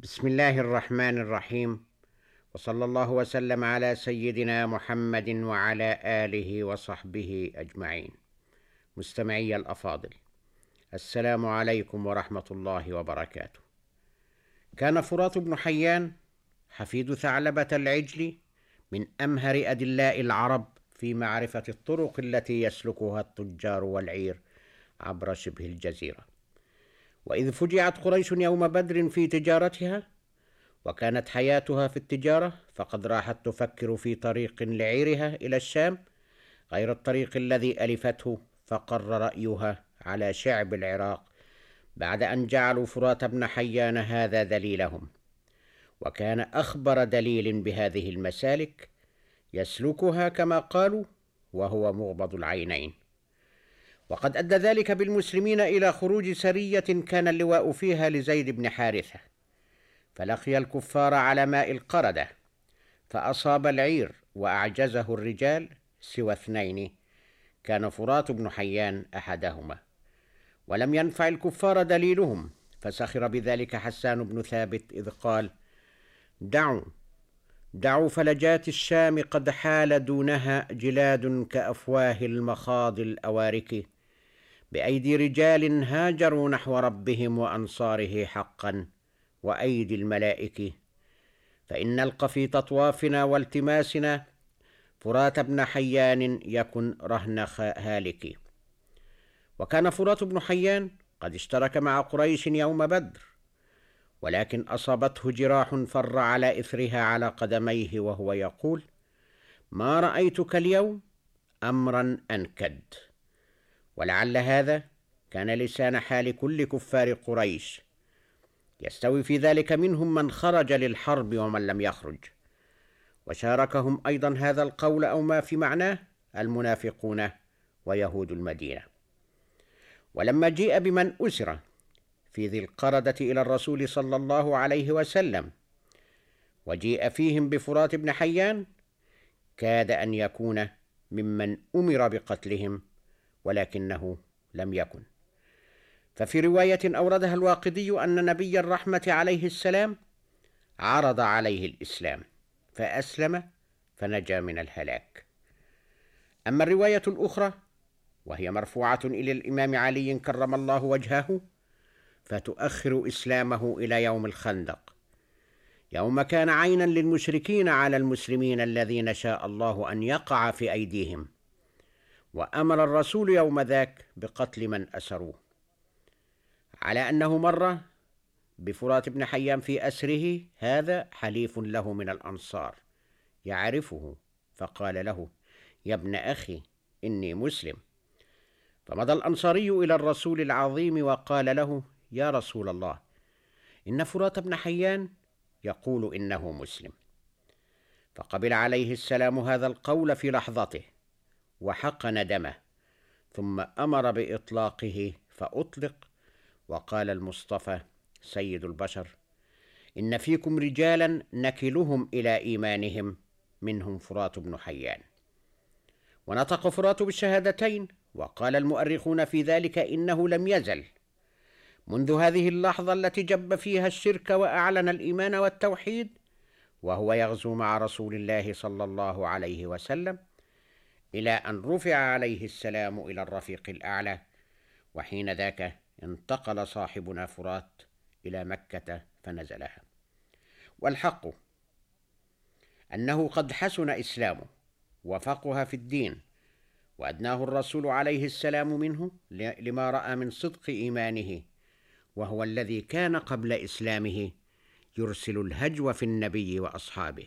بسم الله الرحمن الرحيم. وصلى الله وسلم على سيدنا محمد وعلى آله وصحبه أجمعين. مستمعي الأفاضل السلام عليكم ورحمة الله وبركاته. كان فرات بن حيان حفيد ثعلبة العجل من أمهر أدلاء العرب في معرفة الطرق التي يسلكها التجار والعير عبر شبه الجزيرة. وإذ فجعت قريش يوم بدر في تجارتها وكانت حياتها في التجارة فقد راحت تفكر في طريق لعيرها إلى الشام غير الطريق الذي ألفته فقر رأيها على شعب العراق بعد أن جعلوا فرات بن حيان هذا دليلهم. وكان أخبر دليل بهذه المسالك يسلكها كما قالوا وهو مغبض العينين. وقد أدى ذلك بالمسلمين إلى خروج سرية كان اللواء فيها لزيد بن حارثة. فلقي الكفار على ماء القردة فأصاب العير وأعجزه الرجال سوى اثنين كان فرات بن حيان أحدهما. ولم ينفع الكفار دليلهم فسخر بذلك حسان بن ثابت إذ قال دعوا دعوا فلجات الشام قد حال دونها جلاد كأفواه المخاض الأوارك بأيدي رجال هاجروا نحو ربهم وأنصاره حقا وأيدي الملائك. فإن الق في تطوافنا والتماسنا فرات بن حيان يكن رهن هالك. وكان فرات بن حيان قد اشترك مع قريش يوم بدر ولكن أصابته جراح فر على إثرها على قدميه وهو يقول ما رأيتك اليوم امرا أنكد. ولعل هذا كان لسان حال كل كفار قريش. يستوي في ذلك منهم من خرج للحرب ومن لم يخرج. وشاركهم أيضا هذا القول أو ما في معناه المنافقون ويهود المدينة. ولما جيء بمن أسر في ذي القردة إلى الرسول صلى الله عليه وسلم وجيء فيهم بفرات بن حيان كاد أن يكون ممن أمر بقتلهم ولكنه لم يكن. ففي رواية أوردها الواقدي أن نبي الرحمة عليه السلام عرض عليه الإسلام فأسلم فنجا من الهلاك. أما الرواية الأخرى وهي مرفوعة إلى الإمام علي كرم الله وجهه فتؤخر إسلامه إلى يوم الخندق. يوم كان عينا للمشركين على المسلمين الذين شاء الله أن يقع في أيديهم. وأمر الرسول يوم ذاك بقتل من أسروه. على أنه مر بفرات بن حيان في أسره هذا حليف له من الأنصار يعرفه فقال له يا ابن أخي إني مسلم. فمضى الأنصاري إلى الرسول العظيم وقال له يا رسول الله إن فرات بن حيان يقول إنه مسلم. فقبل عليه السلام هذا القول في لحظته. وحقن دمه ثم أمر بإطلاقه فأطلق. وقال المصطفى سيد البشر إن فيكم رجالا نكلهم إلى إيمانهم منهم فرات بن حيان. ونطق فرات بالشهادتين. وقال المؤرخون في ذلك إنه لم يزل. منذ هذه اللحظة التي جب فيها الشرك وأعلن الإيمان والتوحيد وهو يغزو مع رسول الله صلى الله عليه وسلم إلى أن رفع عليه السلام إلى الرفيق الأعلى وحين ذاك انتقل صاحبنا فرات إلى مكة فنزلها. والحق أنه قد حسن إسلامه وفقها في الدين وأدناه الرسول عليه السلام منه لما رأى من صدق إيمانه وهو الذي كان قبل إسلامه يرسل الهجو في النبي وأصحابه.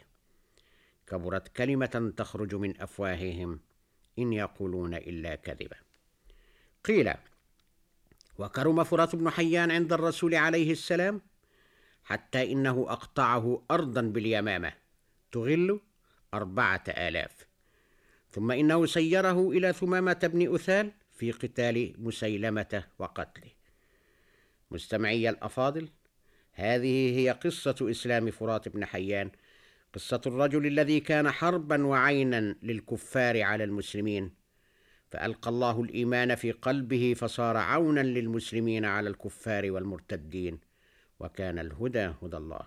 كبرت كلمة تخرج من أفواههم إن يقولون إلا كذبا. قيل وكرم فرات بن حيان عند الرسول عليه السلام حتى إنه أقطعه ارضا باليمامة تغل أربعة آلاف. ثم إنه سيره إلى ثمامة بن أثال في قتال مسيلمة وقتله. مستمعي الأفاضل هذه هي قصة إسلام فرات بن حيان قصة الرجل الذي كان حربا وعينا للكفار على المسلمين. فألقى الله الإيمان في قلبه فصار عونا للمسلمين على الكفار والمرتدين. وكان الهدى هدى الله.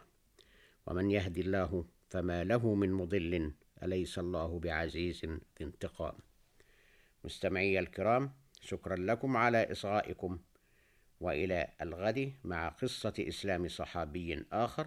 ومن يهدي الله فما له من مضل أليس الله بعزيز ذي انتقام. مستمعي الكرام شكرا لكم على إصغائكم. وإلى الغد مع قصة إسلام صحابي آخر.